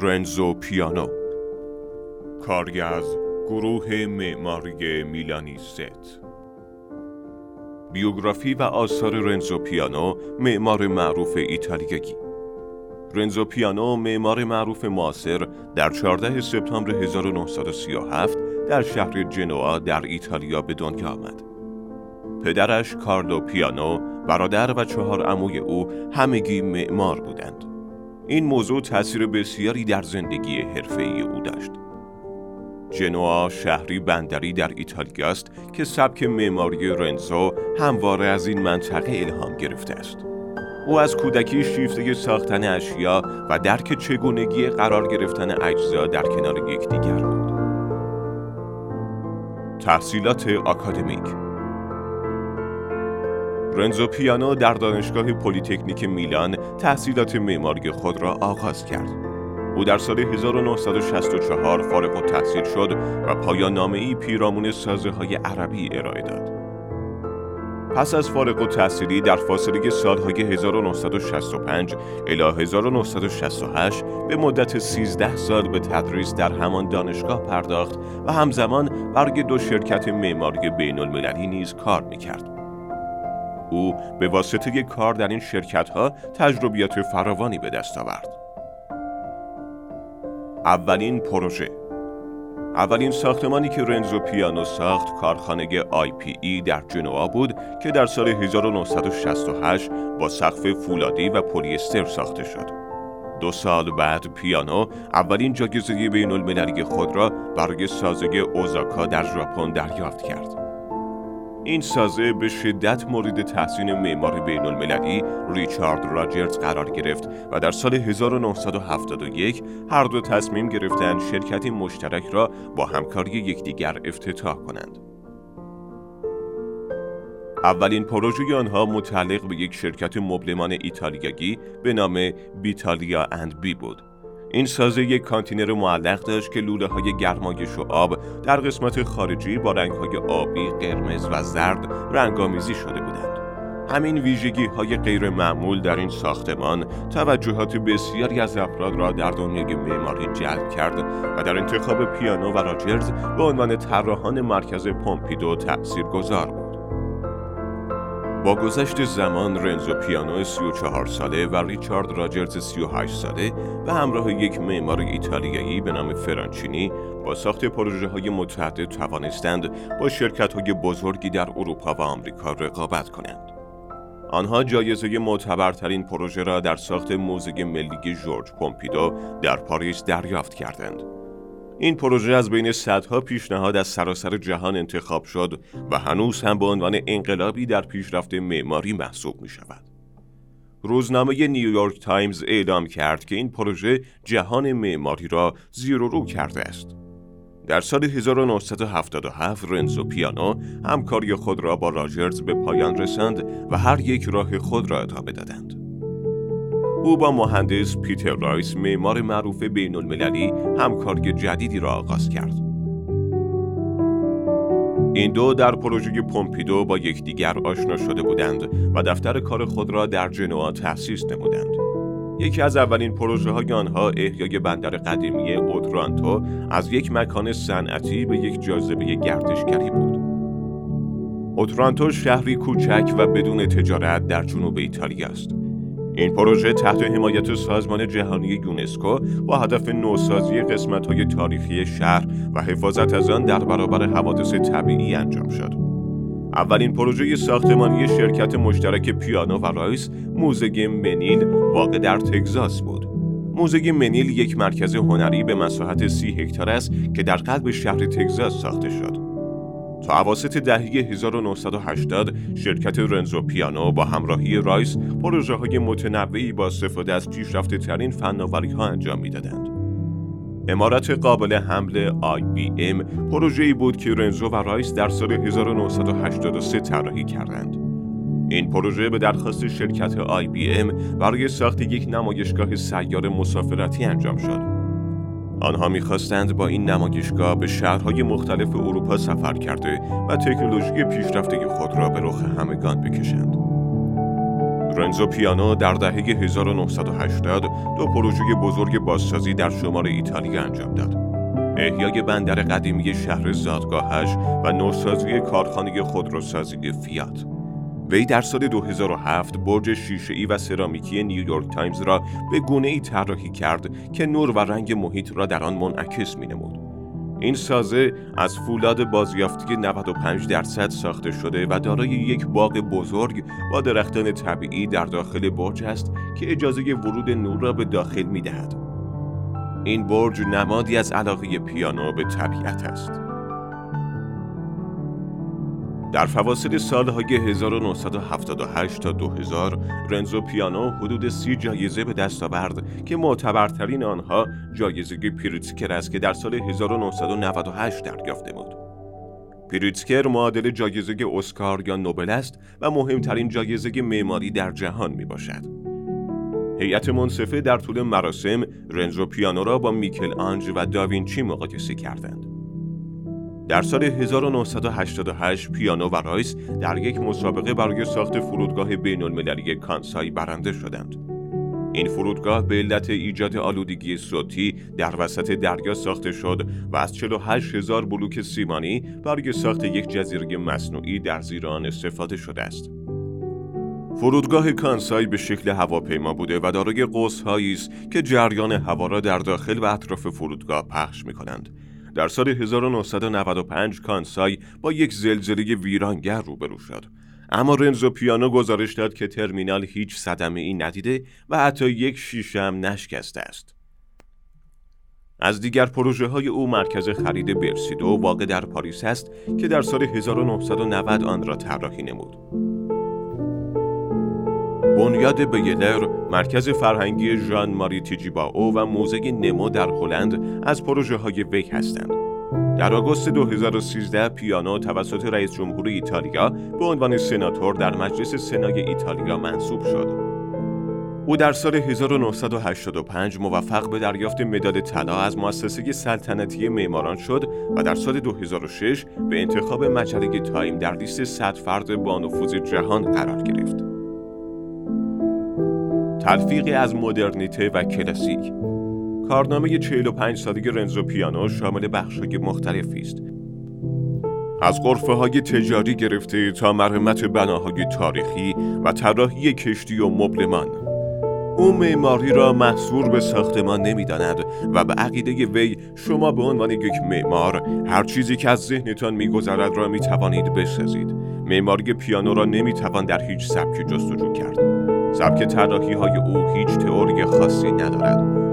رنزو پیانو کاری از گروه معماری میلانیست بیوگرافی و آثار رنزو پیانو معمار معروف ایتالیایی رنزو پیانو معمار معروف معاصر در 14 سپتامبر 1937 در شهر جنوا در ایتالیا به دنیا آمد. پدرش کارلو پیانو، برادر و چهار عموی او همگی معمار بودند. این موضوع تاثیر بسیاری در زندگی حرفه‌ای او داشت. جنوا شهری بندری در ایتالیا است که سبک معماری رنزو همواره از این منطقه الهام گرفته است. او از کودکی شیفته ساختن اشیا و درک چگونگی قرار گرفتن اجزا در کنار یکدیگر بود. تحصیلات آکادمیک رنزو پیانو در دانشگاه پلیتکنیک میلان تحصیلات معماری خود را آغاز کرد. او در سال 1964 فارغ التحصیل شد و پایان نامه ای پیرامون سازه های عربی ارائه داد. پس از فارغ التحصیلی در فاصله سالهای 1965 الی 1968 به مدت 13 سال به تدریس در همان دانشگاه پرداخت و همزمان برای دو شرکت معماری بین المللی نیز کار می‌کرد. او به واسطه کار در این شرکت ها تجربیات فراوانی به دست آورد. اولین پروژه اولین ساختمانی که رنزو پیانو ساخت کارخانه آی پی ای در جنوا بود که در سال 1968 با سقف فولادی و پلیستر ساخته شد. دو سال بعد پیانو اولین جایزه بین المللی خود را برای سازه اوزاکا در ژاپن دریافت کرد. این سازه به شدت مورد تحسین معمار بین المللی ریچارد راجرز قرار گرفت و در سال 1971 هر دو تصمیم گرفتند شرکتی مشترک را با همکاری یکدیگر افتتاح کنند. اولین پروژه آنها متعلق به یک شرکت مبلمان ایتالیایی به نام بیتالیا اند بی بود این سازه یک کانتینر معلق داشت که لوله های گرمایش و آب در قسمت خارجی با رنگ های آبی، قرمز و زرد رنگامیزی شده بودند. همین ویژگی های غیر معمول در این ساختمان توجهات بسیاری از افراد را در دنیای معماری جلب کرد و در انتخاب پیانو و راجرز به عنوان طراحان مرکز پومپیدو تأثیر گذار بود. با گذشت زمان رنزو پیانو 34 ساله و ریچارد راجرز 38 ساله به همراه یک معمار ایتالیایی به نام فرانچینی با ساخت پروژه های متعدد توانستند با شرکت های بزرگی در اروپا و آمریکا رقابت کنند. آنها جایزه معتبرترین پروژه را در ساخت موزه ملی جورج پومپیدو در پاریس دریافت کردند. این پروژه از بین صدها پیشنهاد از سراسر جهان انتخاب شد و هنوز هم به عنوان انقلابی در پیشرفت معماری محسوب می شود. روزنامه نیویورک تایمز اعلام کرد که این پروژه جهان معماری را زیر و رو کرده است. در سال 1977 رنزو پیانو همکاری خود را با راجرز به پایان رساند و هر یک راه خود را ادامه دادند. او با مهندس پیتر رایس معمار معروف بین المللی همکاری جدیدی را آغاز کرد. این دو در پروژه پومپیدو با یکدیگر آشنا شده بودند و دفتر کار خود را در جنوا تأسیس نمودند. یکی از اولین پروژه های آنها احیای بندر قدیمی اودرانتو از یک مکان صنعتی به یک جاذبه گردشگری بود. اوترانتو شهری کوچک و بدون تجارت در جنوب ایتالیا است. این پروژه تحت حمایت سازمان جهانی یونسکو با هدف نوسازی قسمت‌های تاریخی شهر و حفاظت از آن در برابر حوادث طبیعی انجام شد. اولین پروژه ساختمانی شرکت مشترک پیانو و رایس موزه منیل واقع در تگزاس بود. موزه منیل یک مرکز هنری به مساحت سی هکتار است که در قلب شهر تگزاس ساخته شد. تا اواسط دهه 1980 شرکت رنزو پیانو با همراهی رایس پروژه های متنوعی با استفاده از پیشرفته ترین فناوری ها انجام می‌دادند. عمارت قابل حمل IBM پروژه‌ای بود که رنزو و رایس در سال 1983 طراحی کردند. این پروژه به درخواست شرکت IBM برای ساخت یک نمایشگاه سیار مسافرتی انجام شد. آنها می‌خواستند با این نمایشگاه به شهرهای مختلف اروپا سفر کرده و تکنولوژی پیشرفته خود را به رخ همگان بکشند. رنزو پیانو در دهه 1980 دو پروژه بزرگ بازسازی در شمال ایتالیا انجام داد. احیای بندر قدیمی شهر زادگاهش و نوسازی کارخانه خودروسازی فیات. وی در سال 2007 برج شیشه‌ای و سرامیکی نیویورک تایمز را به گونه ای طراحی کرد که نور و رنگ محیط را در آن منعکس نمود. این سازه از فولاد بازیافتی 95 درصد ساخته شده و دارای یک باغ بزرگ با درختان طبیعی در داخل برج است که اجازه ورود نور را به داخل می دهد. این برج نمادی از علاقه پیانو به طبیعت است. در فواصل سالهای 1978 تا 2000 رنزو پیانو حدود سی جایزه به دست آورد که معتبرترین آنها جایزه پریتزکر است که در سال 1998 دریافت نمود. پریتزکر معادل جایزه اسکار یا نوبل است و مهمترین جایزه معماری در جهان می باشد. هیئت منصفه در طول مراسم رنزو پیانو را با میکل آنج و داوینچی مقایسه کردند. در سال 1988 پیانو و رایس در یک مسابقه برای ساخت فرودگاه بین المللی کانسای برنده شدند. این فرودگاه به علت ایجاد آلودگی صوتی در وسط دریا ساخته شد و از 48 هزار بلوک سیمانی برای ساخت یک جزیره مصنوعی در زیر آن استفاده شده است. فرودگاه کانسای به شکل هواپیما بوده و دارای قوسهایی است که جریان هوا را در داخل و اطراف فرودگاه پخش می کنند. در سال 1995 کانسای با یک زلزله ویرانگر روبرو شد. اما رنزو پیانو گزارش داد که ترمینال هیچ صدمه ای ندیده و حتی یک شیشه هم نشکسته است. از دیگر پروژه های او مرکز خرید برسیدو واقع در پاریس است که در سال 1990 آن را طراحی نمود. بنیاد بیلر، مرکز فرهنگی ژان ماری تیجیباو و موزه نمو در هلند از پروژه های وی هستند. در آگوست 2013 پیانو توسط رئیس جمهور ایتالیا به عنوان سناتور در مجلس سنای ایتالیا منصوب شد. او در سال 1985 موفق به دریافت مدال طلا از مؤسسه سلطنتی معماران شد و در سال 2006 به انتخاب مجله تایم در لیست 100 فرد با نفوذ جهان قرار گرفت. تلفیقی از مدرنیته و کلاسیک. کارنامه 45 سالگی رنزو پیانو شامل بخش‌های مختلفی است. از قرفه های تجاری گرفته تا مرمت بناهای تاریخی و طراحی کشتی و مبلمان. او معماری را محصور به ساختمان نمی‌داند و به عقیده وی شما به عنوان یک معمار هر چیزی که از ذهنتان میگذرد را می‌توانید بسازید. معماری پیانو را نمی‌توان در هیچ سبکی جستجو کرد. سبک طراحی های او هیچ تئوری خاصی ندارد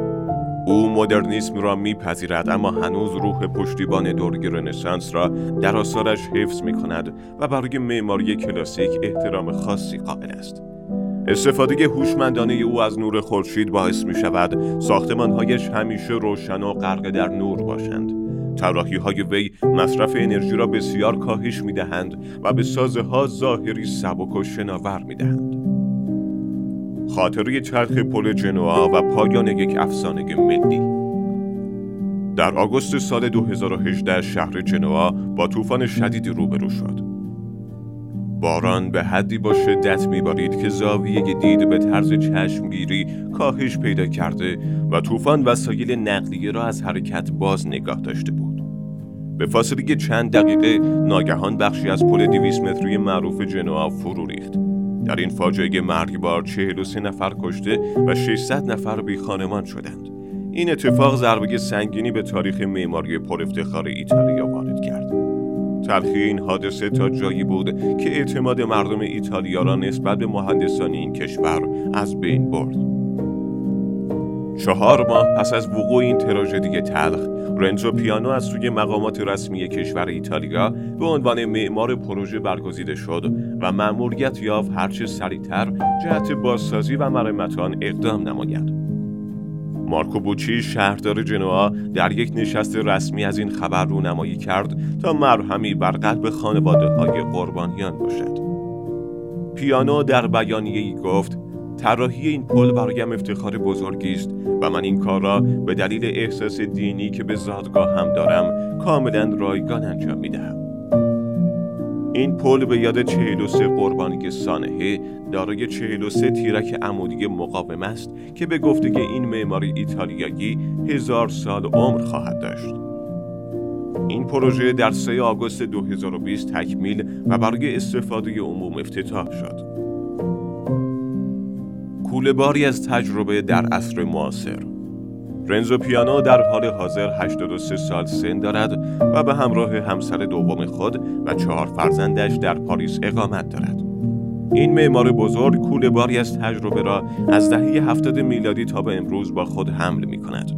او مدرنیسم را میپذیرد اما هنوز روح پشتیبان دورگ رنسانس را در آثارش حفظ می کند و برای معماری کلاسیک احترام خاصی قائل است. استفاده هوشمندانه او از نور خورشید باعث می شود ساختمانهایش همیشه روشن و غرق در نور باشند. طراحی های وی مصرف انرژی را بسیار کاهش می دهند و به سازه ها ظاهری سبک و شناور می دهند. خاطره چرخ پل جنوا و پایان یک افسانه ملی در آگوست سال 2018 شهر جنوا با طوفان شدیدی روبرو شد. باران به حدی با شدت میبارید که زاویه دید به طرز چشمگیری کاهش پیدا کرده و طوفان وسایل نقلیه را از حرکت باز نگاه داشته بود. به فاصله چند دقیقه ناگهان بخشی از پل 200 متری معروف جنوا فرو ریخت. در این فاجعه مرگبار 43 نفر کشته و 600 نفر بی خانمان شدند. این اتفاق ضربه سنگینی به تاریخ معماری پرافتخار ایتالیا وارد کرد. تلخی این حادثه تا جایی بود که اعتماد مردم ایتالیا را نسبت به مهندسان این کشور از بین برد. چهار ماه پس از وقوع این تراژدی تلخ رنزو پیانو از سوی مقامات رسمی کشور ایتالیا به عنوان معمار پروژه برگزیده شد و مأموریت یافت هرچه سریعتر جهت بازسازی و مرمت آن اقدام نماید مارکو بوچی شهردار جنوا در یک نشست رسمی از این خبر رونمایی کرد تا مرهمی بر قلب خانواده های قربانیان باشد پیانو در بیانیه ای گفت طراحی این پل برایم افتخار بزرگی است و من این کار را به دلیل احساس دینی که به زادگاه هم دارم کاملا رایگان انجام می دهم. این پل به یاد 43 قربانی سانحه دارای 43 تیرک عمودی مقاوم است که به گفته این معماری ایتالیایی هزار سال عمر خواهد داشت. این پروژه در 3 آگوست 2020 تکمیل و برای استفاده عموم افتتاح شد. کوله باری از تجربه در عصر معاصر رنزو پیانو در حال حاضر 83 سال سن دارد و به همراه همسر دوم خود و چهار فرزندش در پاریس اقامت دارد. این معمار بزرگ کوله باری از تجربه را از دهه هفتاد میلادی تا به امروز با خود حمل می کند.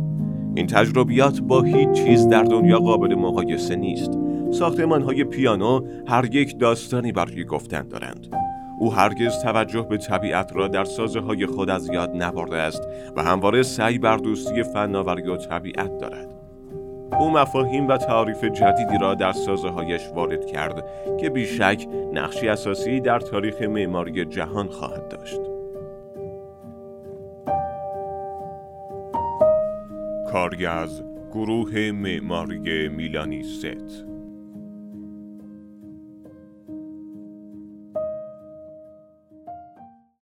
این تجربیات با هیچ چیز در دنیا قابل مقایسه نیست. ساختمان های پیانو هر یک داستانی برای گفتن دارند. او هرگز توجه به طبیعت را در سازه های خود از یاد نبرده است و همواره سعی بر دوستی فناوری و طبیعت دارد. او مفاهیم و تعاریف جدیدی را در سازه هایش وارد کرد که بیشک نقشی اساسی در تاریخ معماری جهان خواهد داشت. کارگز گروه معماری میلانی ست